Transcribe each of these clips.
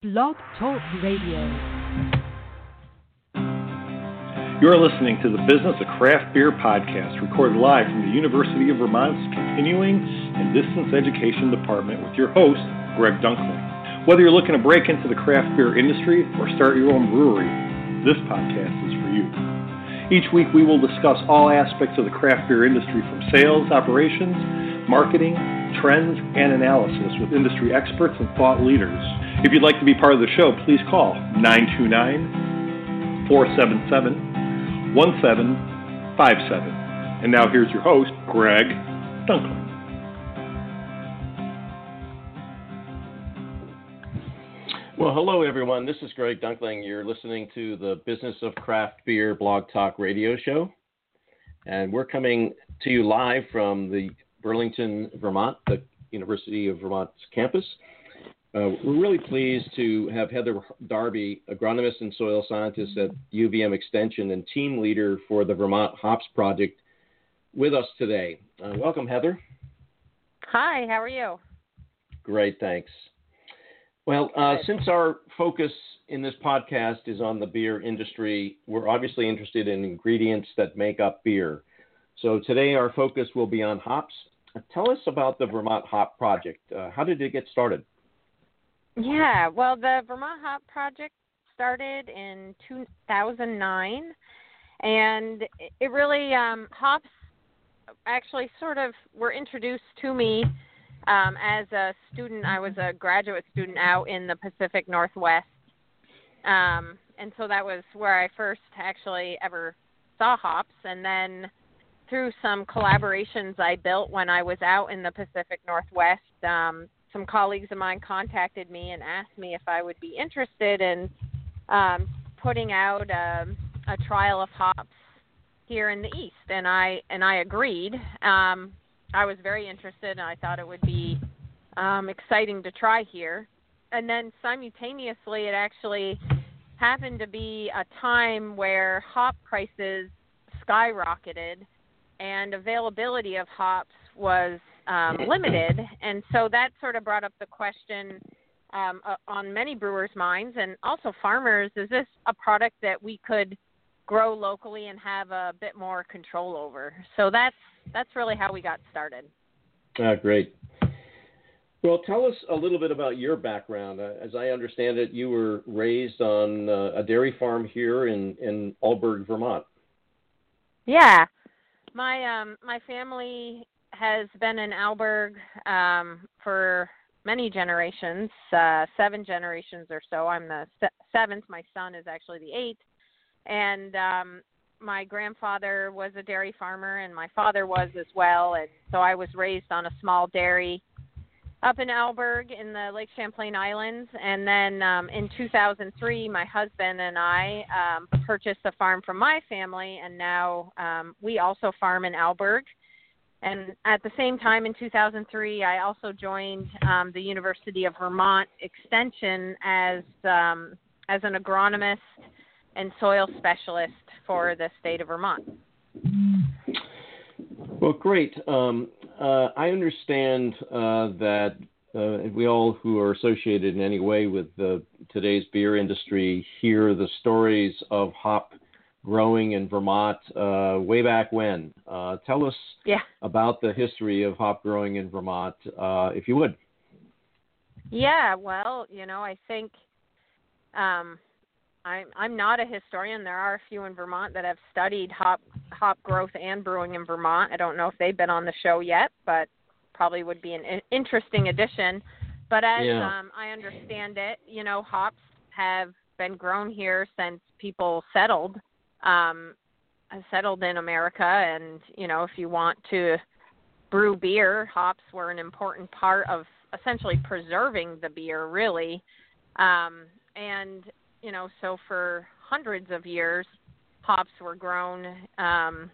Blog Talk Radio. You're listening to the Business of Craft Beer podcast, recorded live from the University of Vermont's Continuing and Distance Education Department with your host, Greg Dunkling. Whether you're looking to break into the craft beer industry or start your own brewery, this podcast is for you. Each week, we will discuss all aspects of the craft beer industry from sales, operations, marketing, trends, and analysis with industry experts and thought leaders. If you'd like to be part of the show, please call 929 477 1757. And now here's your host, Greg Dunkling. Well, hello, everyone. This is Greg Dunkling. You're listening to the Business of Craft Beer Blog Talk radio show. And we're coming to you live from the Burlington, Vermont, the University of Vermont's campus. Uh, we're really pleased to have Heather Darby, agronomist and soil scientist at UVM Extension and team leader for the Vermont Hops Project, with us today. Uh, welcome, Heather. Hi, how are you? Great, thanks. Well, uh, since our focus in this podcast is on the beer industry, we're obviously interested in ingredients that make up beer. So today our focus will be on hops. Tell us about the Vermont Hop Project. Uh, how did it get started? Yeah, well, the Vermont Hop Project started in 2009, and it really um, hops actually sort of were introduced to me um, as a student. I was a graduate student out in the Pacific Northwest, um, and so that was where I first actually ever saw hops, and then through some collaborations I built when I was out in the Pacific Northwest. Um, some colleagues of mine contacted me and asked me if I would be interested in um, putting out a, a trial of hops here in the east, and I and I agreed. Um, I was very interested, and I thought it would be um, exciting to try here. And then simultaneously, it actually happened to be a time where hop prices skyrocketed, and availability of hops was um, limited, and so that sort of brought up the question um, uh, on many brewers' minds, and also farmers: Is this a product that we could grow locally and have a bit more control over? So that's that's really how we got started. Ah, great. Well, tell us a little bit about your background. Uh, as I understand it, you were raised on uh, a dairy farm here in in Alburgh, Vermont. Yeah, my um my family has been in Alburgh um, for many generations, uh, seven generations or so. I'm the se- seventh. My son is actually the eighth, and um, my grandfather was a dairy farmer, and my father was as well. And so I was raised on a small dairy up in Alburgh in the Lake Champlain Islands. And then um, in 2003, my husband and I um, purchased a farm from my family, and now um, we also farm in Alburgh. And at the same time, in 2003, I also joined um, the University of Vermont Extension as um, as an agronomist and soil specialist for the state of Vermont. Well, great. Um, uh, I understand uh, that uh, we all who are associated in any way with today's beer industry hear the stories of hop growing in Vermont uh, way back when. Uh, tell us yeah. about the history of hop growing in Vermont, uh, if you would. Yeah, well, you know, I think um, I'm I'm not a historian. There are a few in Vermont that have studied hop hop growth and brewing in Vermont. I don't know if they've been on the show yet, but probably would be an interesting addition. But as yeah. um, I understand it, you know, hops have been grown here since people settled um, settled in America, and you know, if you want to brew beer, hops were an important part of essentially preserving the beer, really. Um, and you know, so for hundreds of years, hops were grown um,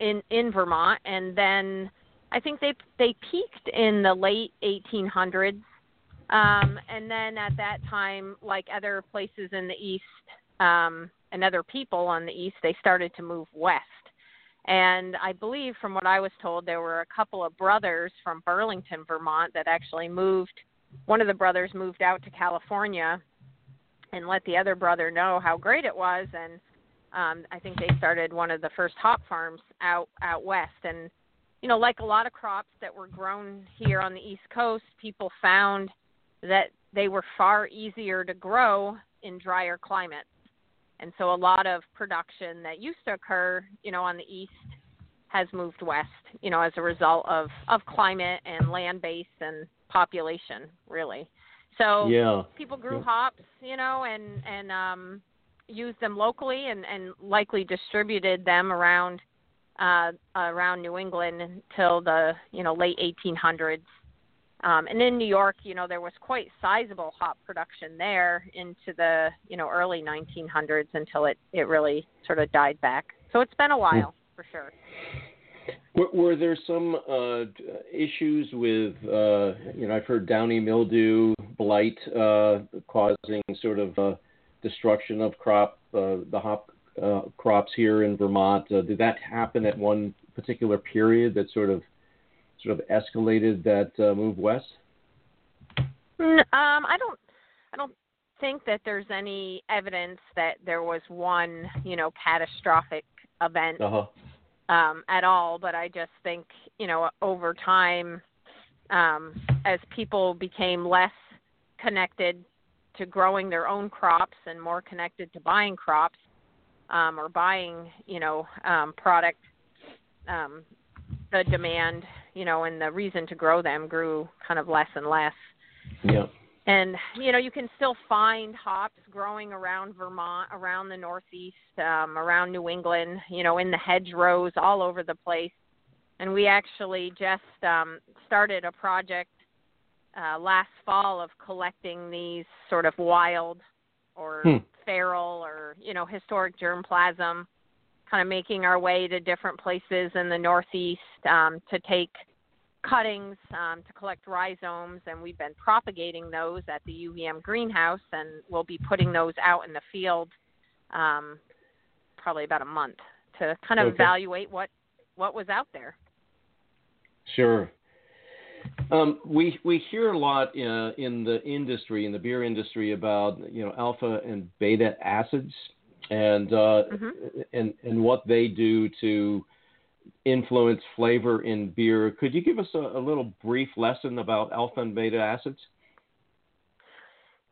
in in Vermont, and then I think they they peaked in the late 1800s. Um, and then at that time, like other places in the East, um, and other people on the east, they started to move west. And I believe, from what I was told, there were a couple of brothers from Burlington, Vermont, that actually moved. One of the brothers moved out to California and let the other brother know how great it was and um I think they started one of the first hop farms out out west. And you know like a lot of crops that were grown here on the east coast people found that they were far easier to grow in drier climates. And so a lot of production that used to occur you know on the east has moved west you know as a result of of climate and land base and population really so yeah. people grew Yeah. hops, you know, and and um, used them locally, and and likely distributed them around uh, around New England until the you know late 1800s. Um, and in New York, you know, there was quite sizable hop production there into the you know early 1900s until it it really sort of died back. So it's been a while for sure. Were, were there some uh, issues with, uh, you know, I've heard downy mildew, blight uh, causing sort of uh, destruction of crop, uh, the hop uh, crops here in Vermont. Uh, did that happen at one particular period that sort of sort of escalated that uh, move west? Um, I don't, I don't think that there's any evidence that there was one, you know, catastrophic event Uh huh. Um, at all. But I just think, you know, over time, um, as people became less connected to growing their own crops and more connected to buying crops um, or buying, you know, um, product, um, the demand, you know, and the reason to grow them grew kind of less and less Yeah. And you know you can still find hops growing around Vermont, around the Northeast, um, around New England, you know, in the hedgerows, all over the place. And we actually just um, started a project uh, last fall of collecting these sort of wild or Hmm. feral or you know historic germplasm, kind of making our way to different places in the Northeast um, to take cuttings um, to collect rhizomes, and we've been propagating those at the UVM greenhouse, and we'll be putting those out in the field um, probably about a month to kind of Okay. evaluate what what was out there. Sure. Um, we we hear a lot uh, in the industry, in the beer industry, about you know alpha and beta acids, and uh, Mhm. and and what they do to influence flavor in beer. Could you give us a, a little brief lesson about alpha and beta acids?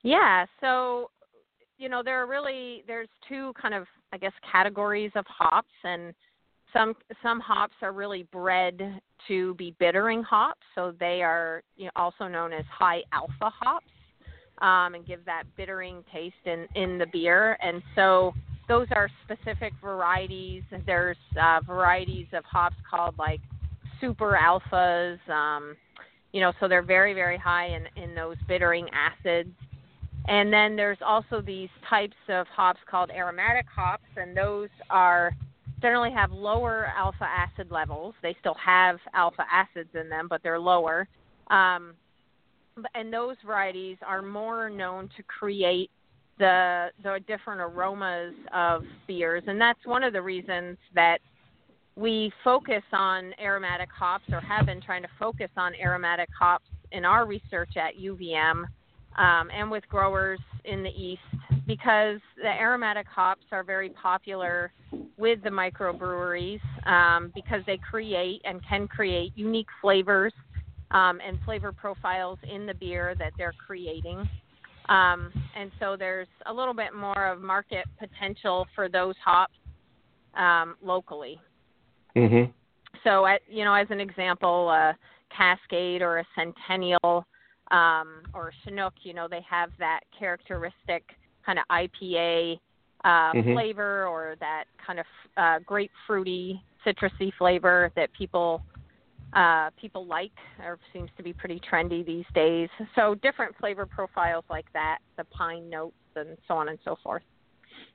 Yeah, so you know there are really there's two kind of I guess categories of hops, and some some hops are really bred to be bittering hops, so they are you know, also known as high alpha hops, um, and give that bittering taste in in the beer. And so those are specific varieties. There's uh, varieties of hops called like super alphas. Um, you know, so they're very very high in in those bittering acids. And then there's also these types of hops called aromatic hops, and those are generally have lower alpha acid levels. They still have alpha acids in them, but they're lower. Um, and those varieties are more known to create the the different aromas of beers, and that's one of the reasons that we focus on aromatic hops, or have been trying to focus on aromatic hops in our research at UVM um, and with growers in the east because the aromatic hops are very popular with the microbreweries um, because they create and can create unique flavors um, and flavor profiles in the beer that they're creating. Um, and so there's a little bit more of market potential for those hops um, locally. Mm-hmm. So, at, you know, as an example, a Cascade or a Centennial um, or Chinook, you know, they have that characteristic kind of IPA uh, Mhm. flavor or that kind of uh, grapefruity, citrusy flavor that people uh, people like or seems to be pretty trendy these days. So different flavor profiles like that, the pine notes and so on and so forth.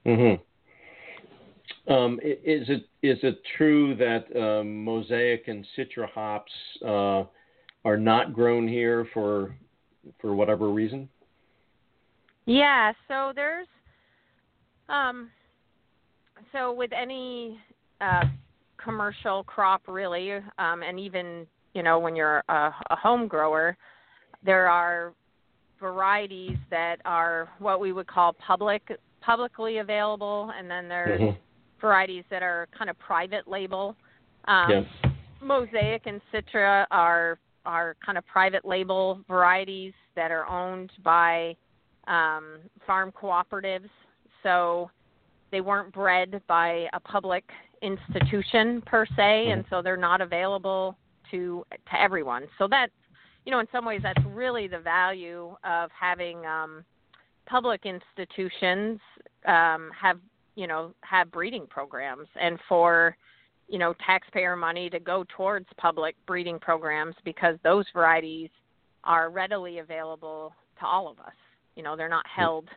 Mm-hmm. Um, is it is it true that um, mosaic and citra hops uh, are not grown here for for whatever reason? Yeah, so there's um so with any uh commercial crop really um and even you know when you're a, a home grower there are varieties that are what we would call public publicly available, and then there's Mhm. varieties that are kind of private label. Um, Yeah. Mosaic and Citra are are kind of private label varieties that are owned by um, farm cooperatives. So they weren't bred by a public institution per se, and so they're not available to to everyone. So that you know, in some ways, that's really the value of having um, public institutions um, have you know have breeding programs, and for you know taxpayer money to go towards public breeding programs because those varieties are readily available to all of us. You know, they're not held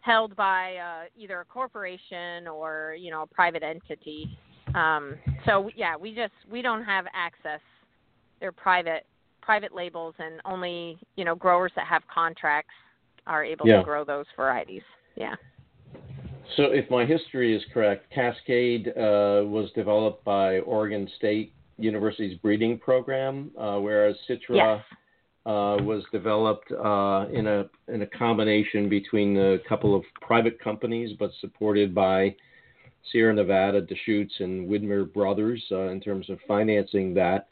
held by uh, either a corporation or you know a private entity. Um, so yeah, we just we don't have access. They're private private labels, and only you know growers that have contracts are able Yeah. to grow those varieties. Yeah. So, if my history is correct, Cascade uh, was developed by Oregon State University's breeding program, uh, whereas Citra Yes. Uh, was developed uh, in a in a combination between a couple of private companies, but supported by Sierra Nevada, Deschutes, and Widmer Brothers uh, in terms of financing that.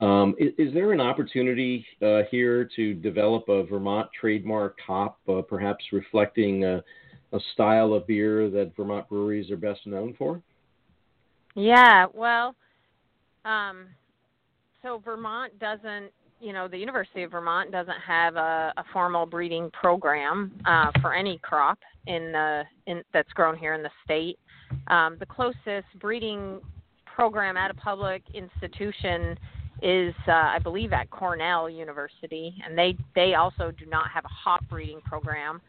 Um, is, is there an opportunity uh, here to develop a Vermont trademark hop, uh, perhaps reflecting a, a style of beer that Vermont breweries are best known for? Yeah, well, um, so Vermont doesn't, you know, the University of Vermont doesn't have a, a formal breeding program uh, for any crop in the in that's grown here in the state. Um, the closest breeding program at a public institution is, uh, I believe, at Cornell University, and they they also do not have a hop breeding program.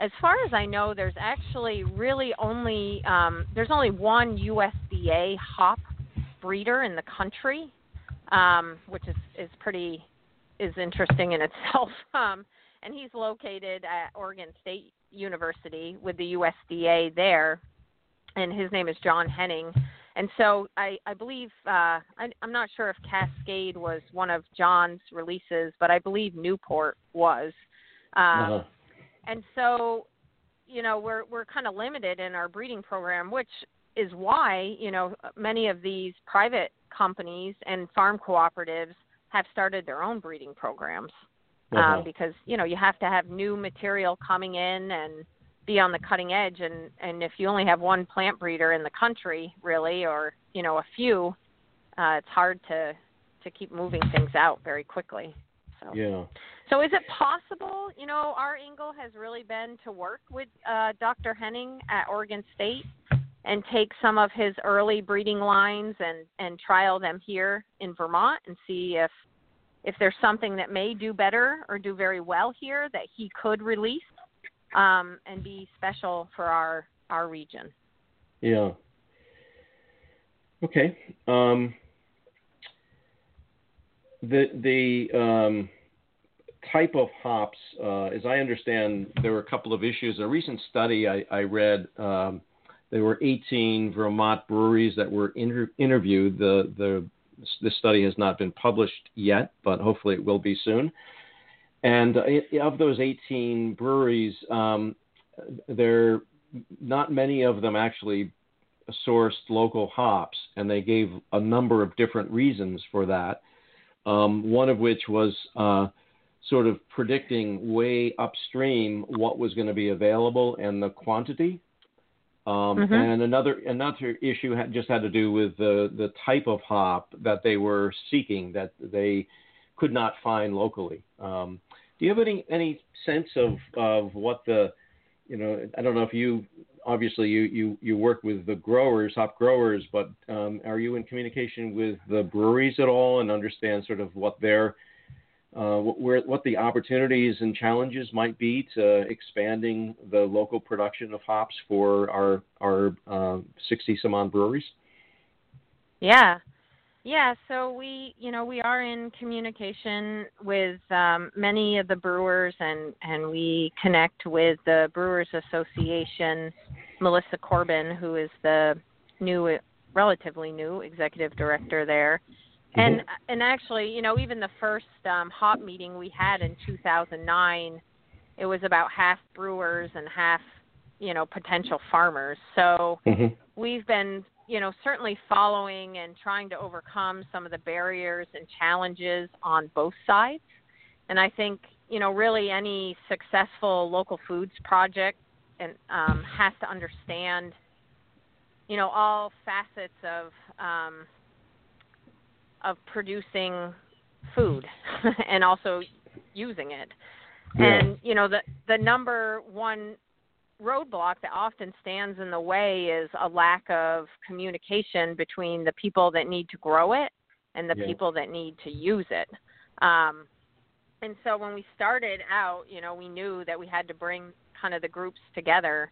As far as I know, there's actually really only um, there's only one USDA hop breeder in the country, um, which is is pretty is interesting in itself. Um, and he's located at Oregon State University with the USDA there, and his name is John Henning. And so I, I believe uh, I, I'm not sure if Cascade was one of John's releases, but I believe Newport was. Um, Uh-huh. and so you know we're we're kind of limited in our breeding program which is why you know many of these private companies and farm cooperatives have started their own breeding programs Uh-huh. um, because you know you have to have new material coming in and be on the cutting edge and and if you only have one plant breeder in the country really or you know a few uh, it's hard to to keep moving things out very quickly so Yeah. so is it possible, you know, our angle has really been to work with uh, Dr. Henning at Oregon State and take some of his early breeding lines and, and trial them here in Vermont and see if if there's something that may do better or do very well here that he could release um, and be special for our our region. Yeah. Okay. Um, the the um, type of hops, uh, as I understand, there were a couple of issues. A recent study I, I read, um, there were 18 Vermont breweries that were inter- interviewed. The the this study has not been published yet, but hopefully it will be soon. And uh, of those 18 breweries, um, there not many of them actually sourced local hops, and they gave a number of different reasons for that. Um, one of which was uh, sort of predicting way upstream what was going to be available and the quantity. Um, Mhm. And another another issue had, just had to do with the the type of hop that they were seeking that they could not find locally. Um, do you have any any sense of of what the you know I don't know if you obviously you you you work with the growers hop growers but um, are you in communication with the breweries at all and understand sort of what their uh, what, where, what the opportunities and challenges might be to expanding the local production of hops for our our uh, 60 some odd breweries? Yeah. Yeah, so we, you know, we are in communication with um, many of the brewers, and and we connect with the Brewers Association. Melissa Corbett, who is the new, relatively new executive director there, and and actually, you know, even the first um, hop meeting we had in 2009, it was about half brewers and half you know potential farmers. So Mhm. we've been you know certainly following and trying to overcome some of the barriers and challenges on both sides. And I think you know really any successful local foods project and um, has to understand you know all facets of um, of producing food and also using it. Yeah. And you know the the number one roadblock that often stands in the way is a lack of communication between the people that need to grow it and the Yeah. people that need to use it. Um, and so when we started out, you know, we knew that we had to bring kind of the groups together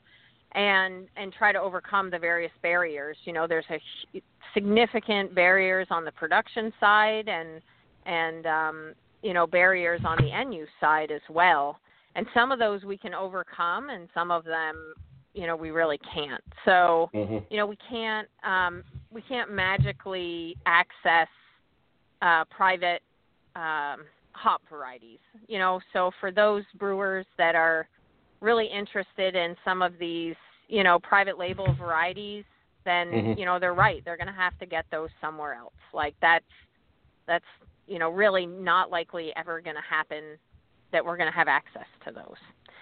and and try to overcome the various barriers. You know, there's a significant barriers on the production side and and um, you know barriers on the end use side as well. And some of those we can overcome, and some of them, you know, we really can't. So Mhm. you know we can't um, we can't magically access uh, private um, hop varieties. You know, so for those brewers that are really interested in some of these, you know, private label varieties, then Mhm. you know they're right. They're going to have to get those somewhere else. Like that's that's you know really not likely ever going to happen that we're going to have access to those.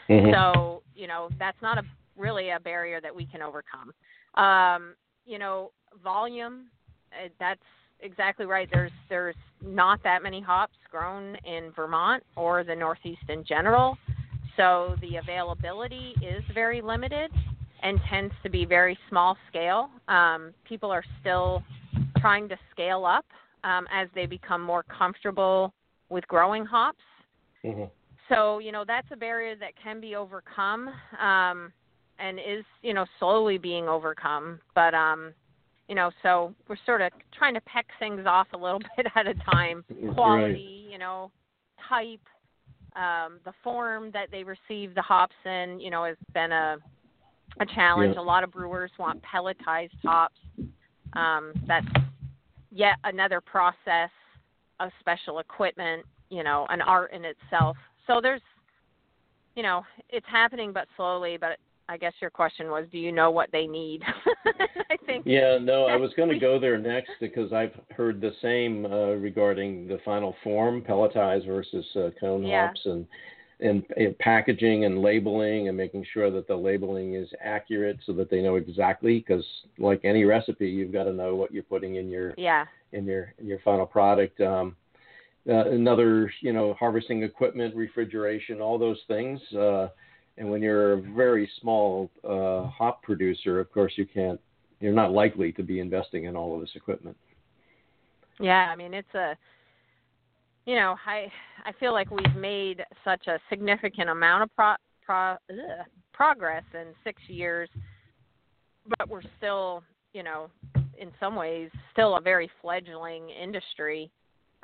Mhm. So, you know, that's not a really a barrier that we can overcome. Um, you know, volume, uh, that's exactly right. There's there's not that many hops grown in Vermont or the Northeast in general. So the availability is very limited and tends to be very small scale. Um, people are still trying to scale up um, as they become more comfortable with growing hops Mhm. so you know that's a barrier that can be overcome um and is you know slowly being overcome but um you know so we're sort of trying to peck things off a little bit at a time quality you know type um the form that they receive the hops in you know has been a a challenge Yeah. a lot of brewers want pelletized hops um that's yet another process of special equipment you know an art in itself so there's you know it's happening but slowly but i guess your question was do you know what they need i think Yeah, no, I was going to go there next because I've heard the same uh, regarding the final form, pelletized versus uh, cone Yeah. hops, and, and and packaging and labeling and making sure that the labeling is accurate so that they know exactly. Because like any recipe, you've got to know what you're putting in your yeah in your in your final product. Um, uh, another, you know, harvesting equipment, refrigeration, all those things. Uh, and when you're a very small uh, hop producer, of course, you can't. You're not likely to be investing in all of this equipment. yeah i mean it's a you know i i feel like we've made such a significant amount of pro, pro ugh, progress in 6 years but we're still you know in some ways still a very fledgling industry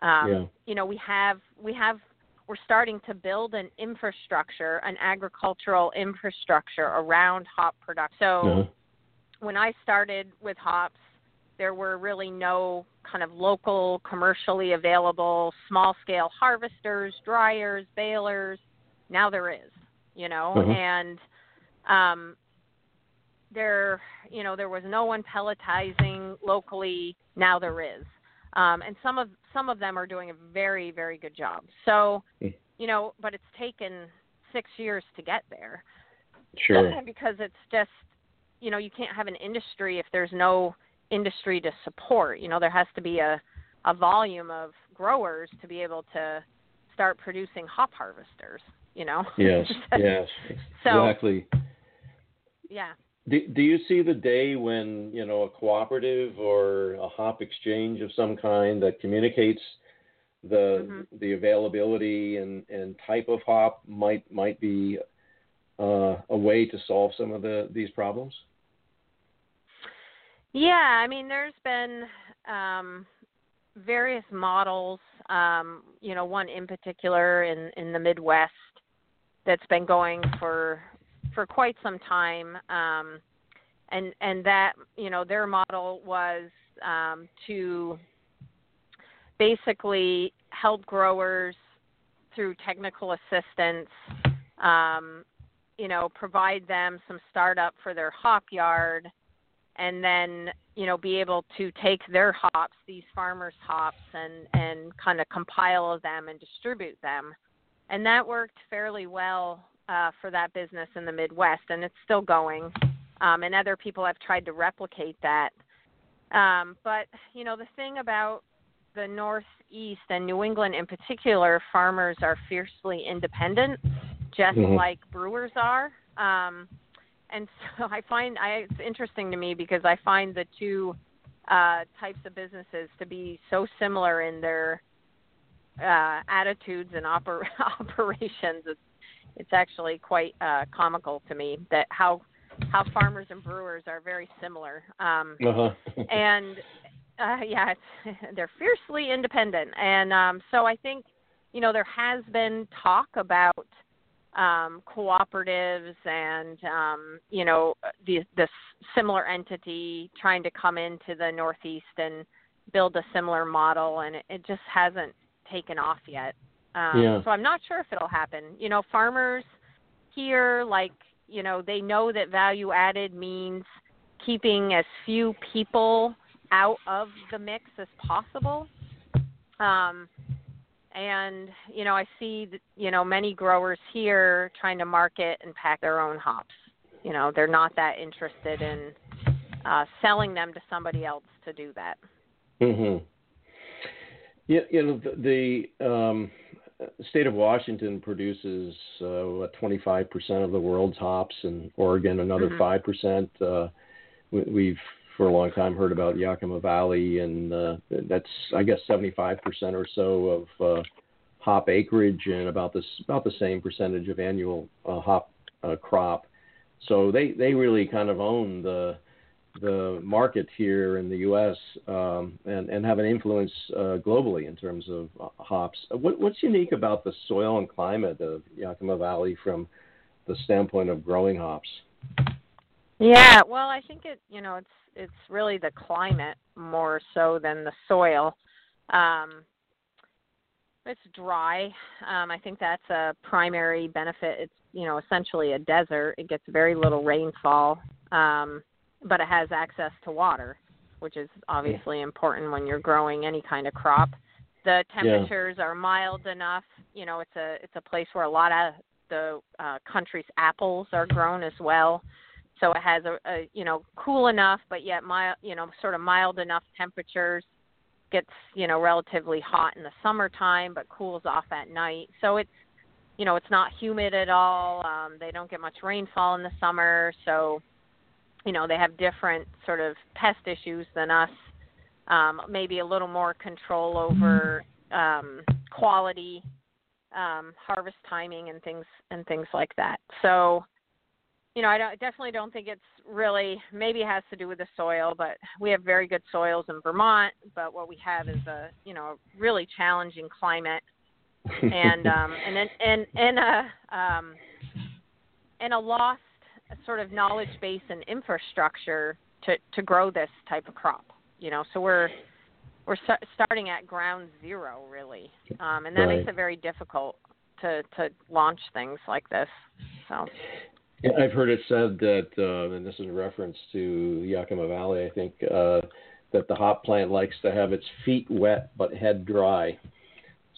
um Yeah. you know we have we have we're starting to build an infrastructure an agricultural infrastructure around hop production so Uh-huh. when I started with hops, there were really no kind of local, commercially available, small scale harvesters, dryers, balers. Now there is, you know, Mhm. and um, there, you know, there was no one pelletizing locally. Now there is, um, and some of some of them are doing a very, very good job. So, you know, but it's taken six years to get there Sure. because it's just you know you can't have an industry if there's no industry to support you know there has to be a a volume of growers to be able to start producing hop harvesters you know Yes. yes. So- exactly. yeah Do, do you see the day when you know a cooperative or a hop exchange of some kind that communicates the Mhm. the availability and, and type of hop might might be uh, a way to solve some of the these problems? Yeah, I mean, there's been um, various models. Um, you know, one in particular in in the Midwest that's been going for for quite some time, um, and and that you know their model was um, to basically help growers through technical assistance um, you know, provide them some startup for their hop yard, and then you know be able to take their hops, these farmers' hops, and and kind of compile them and distribute them, and that worked fairly well uh, for that business in the Midwest, and it's still going. Um, and other people have tried to replicate that. Um, but you know the thing about the Northeast and New England in particular, farmers are fiercely independent just mm-hmm. like brewers are. Um, and so I find I, it's interesting to me because I find the two uh, types of businesses to be so similar in their uh, attitudes and oper- operations. It's it's actually quite uh, comical to me that how how farmers and brewers are very similar. Um, uh-huh. and uh, yeah, it's, they're fiercely independent, and um, so I think you know there has been talk about um, cooperatives and um, you know the, this similar entity trying to come into the Northeast and build a similar model, and it, it just hasn't taken off yet. Um, yeah. So I'm not sure if it'll happen. You know, farmers here, like you know, they know that value added means keeping as few people out of the mix as possible. Um, and you know i see you know many growers here trying to market and pack their own hops you know they're not that interested in uh selling them to somebody else to do that Mm-hmm. yeah you know the, the um state of washington produces uh what 25% of the world's hops and oregon another mm-hmm. 5% uh we, we've for a long time heard about Yakima Valley, and uh, that's I guess 75% or so of uh, hop acreage and about this about the same percentage of annual uh, hop uh, crop. So they they really kind of own the the market here in the U.S. Um, and and have an influence uh, globally in terms of uh, hops. What, what's unique about the soil and climate of Yakima Valley from the standpoint of growing hops? Yeah, well, I think it you know it's it's really the climate more so than the soil. Um, it's dry. Um, I think that's a primary benefit. It's you know essentially a desert. It gets very little rainfall, um, but it has access to water, which is obviously important when you're growing any kind of crop. The temperatures yeah. are mild enough. You know, it's a it's a place where a lot of the uh, country's apples are grown as well so it has a, a you know cool enough but yet mild you know sort of mild enough temperatures gets you know relatively hot in the summertime but cools off at night so it's you know it's not humid at all um they don't get much rainfall in the summer so you know they have different sort of pest issues than us um maybe a little more control over um quality um harvest timing and things and things like that so you know, I, don't, definitely don't think it's really. Maybe it has to do with the soil, but we have very good soils in Vermont. But what we have is a you know really challenging climate, and um, and and and a um, and a lost sort of knowledge base and infrastructure to to grow this type of crop. You know, so we're we're starting at ground zero really, um, and that right. makes it very difficult to to launch things like this. So. Yeah, I've heard it said that, uh, and this is a reference to Yakima Valley, I think, uh, that the hop plant likes to have its feet wet but head dry.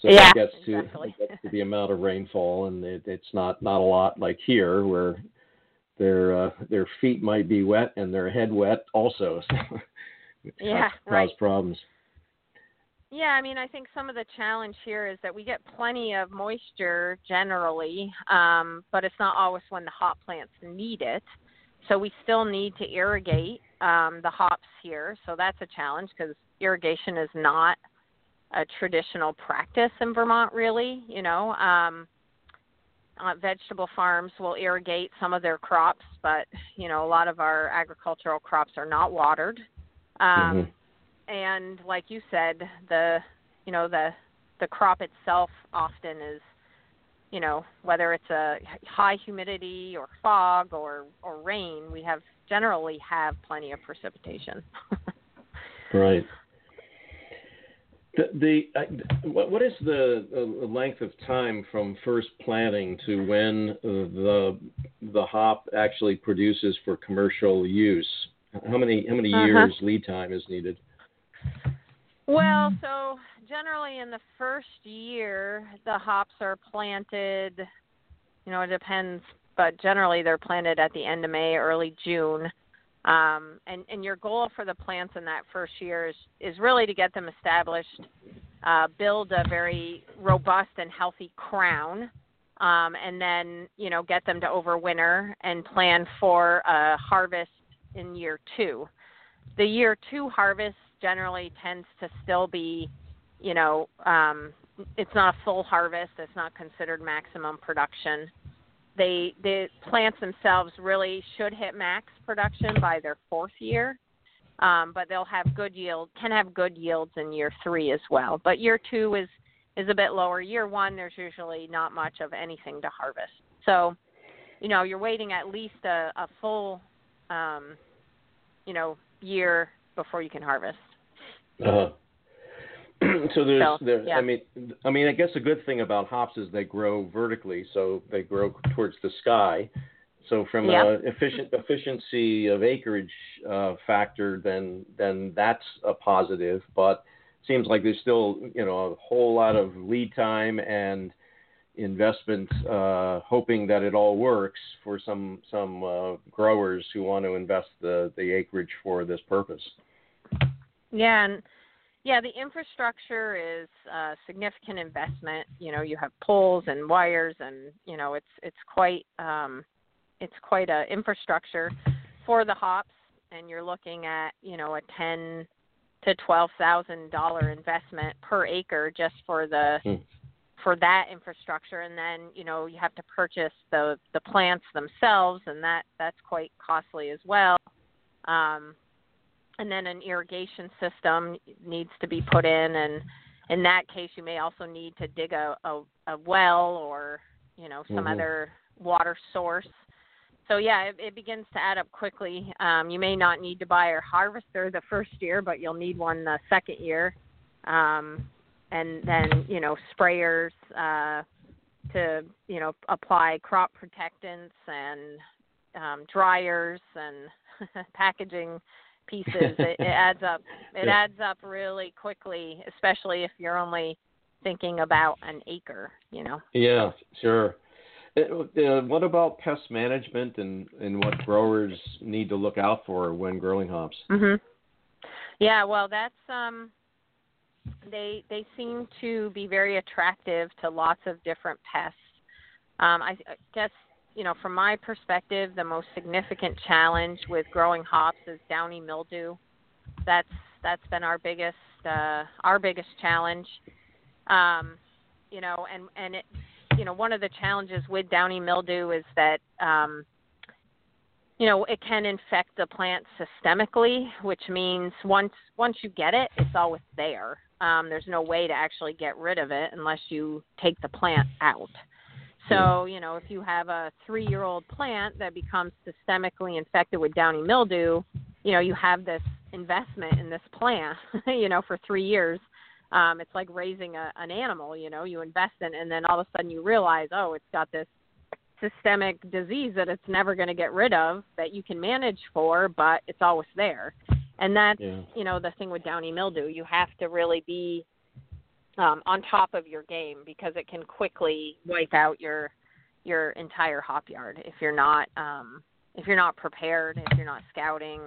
So yeah, it gets to exactly. it gets to the amount of rainfall, and it, it's not not a lot like here where their uh, their feet might be wet and their head wet also. So yeah, cause right. problems. Yeah, I mean, I think some of the challenge here is that we get plenty of moisture generally, um, but it's not always when the hop plants need it. So we still need to irrigate um, the hops here. So that's a challenge because irrigation is not a traditional practice in Vermont, really. You know, um, uh, vegetable farms will irrigate some of their crops, but you know, a lot of our agricultural crops are not watered. Um, mm-hmm and like you said, the you know the the crop itself often is you know whether it's a high humidity or fog or or rain, we have generally have plenty of precipitation. right. The, the uh, what is the, the length of time from first planting to when the the hop actually produces for commercial use? How many how many uh-huh. years lead time is needed? Well, so generally in the first year, the hops are planted. You know, it depends, but generally they're planted at the end of May, early June. Um, and, and your goal for the plants in that first year is, is really to get them established, uh, build a very robust and healthy crown, um, and then you know get them to overwinter and plan for a harvest in year two. The year two harvest generally tends to still be, you know, um, it's not a full harvest. It's not considered maximum production they the plants themselves really should hit max production by their fourth year. Um, but they'll have good yield, can have good yields in year three as well. But year two is is a bit lower. Year one, there's usually not much of anything to harvest. So, you know, you're waiting at least a, a full, um, you know, year before you can harvest. Uh-huh. so there's so, there yeah. I mean I mean I guess a good thing about hops is they grow vertically, so they grow towards the sky. So from yep. a efficient efficiency of acreage uh, factor, then then that's a positive. But seems like there's still you know a whole lot of lead time and investment, uh, hoping that it all works for some some uh, growers who want to invest the the acreage for this purpose. Yeah, and yeah, the infrastructure is a significant investment. You know, you have poles and wires, and you know, it's it's quite um, it's quite a infrastructure for the hops, and you're looking at you know a ten to twelve thousand dollar investment per acre just for the hmm. for that infrastructure, and then you know you have to purchase the the plants themselves, and that that's quite costly as well. Um, and then an irrigation system needs to be put in and in that case you may also need to dig a, a, a well or you know some mm-hmm. other water source. So yeah it, it begins to add up quickly. Um, you may not need to buy a harvester the first year but you'll need one the second year. Um, and then you know sprayers uh, to you know apply crop protectants and um, dryers and packaging pieces, it, it adds up. It yeah. adds up really quickly, especially if you're only thinking about an acre. You know. Yeah, sure. Uh, uh, what about pest management and, and what growers need to look out for when growing hops? Mhm. Yeah, well, that's um they they seem to be very attractive to lots of different pests. Um, I guess you know, from my perspective, the most significant challenge with growing hops is downy mildew. That's that's been our biggest uh, our biggest challenge. Um, you know, and and it, you know, one of the challenges with downy mildew is that um, you know it can infect the plant systemically, which means once once you get it, it's always there. Um, there's no way to actually get rid of it unless you take the plant out. So, you know, if you have a three year old plant that becomes systemically infected with downy mildew, you know, you have this investment in this plant, you know, for three years. Um, it's like raising a, an animal, you know, you invest in and then all of a sudden you realize, oh, it's got this systemic disease that it's never going to get rid of that you can manage for, but it's always there. And that's, yeah. you know, the thing with downy mildew. You have to really be um, on top of your game because it can quickly wipe out your your entire hop yard if you're not um, if you're not prepared, if you're not scouting.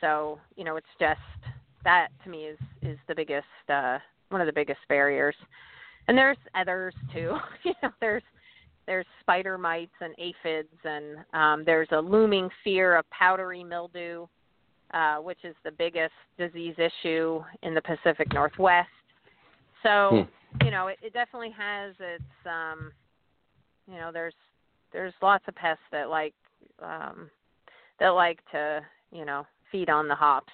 So you know, it's just that to me is is the biggest uh, one of the biggest barriers. And there's others too. you know, there's there's spider mites and aphids, and um, there's a looming fear of powdery mildew, uh, which is the biggest disease issue in the Pacific Northwest. So, hmm. you know, it, it definitely has its um you know, there's there's lots of pests that like um that like to, you know, feed on the hops.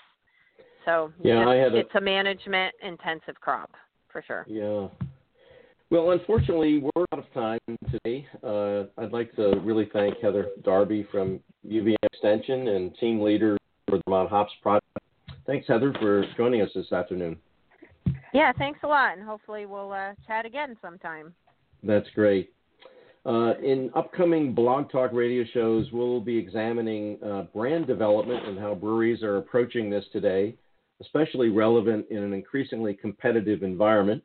So yeah, it's, I had a, it's a management intensive crop for sure. Yeah. Well, unfortunately, we're out of time today. Uh, I'd like to really thank Heather Darby from UVM Extension and team leader for the Vermont Hops Project. Thanks, Heather, for joining us this afternoon. Yeah, thanks a lot, and hopefully we'll uh, chat again sometime. That's great. Uh, in upcoming Blog Talk radio shows, we'll be examining uh, brand development and how breweries are approaching this today, especially relevant in an increasingly competitive environment.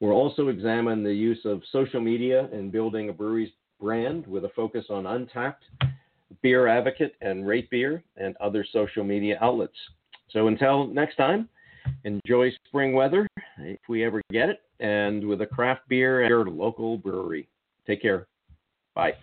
We'll also examine the use of social media in building a brewery's brand with a focus on Untappd, Beer Advocate, and Rate Beer, and other social media outlets. So until next time, enjoy spring weather if we ever get it, and with a craft beer at your local brewery. Take care. Bye.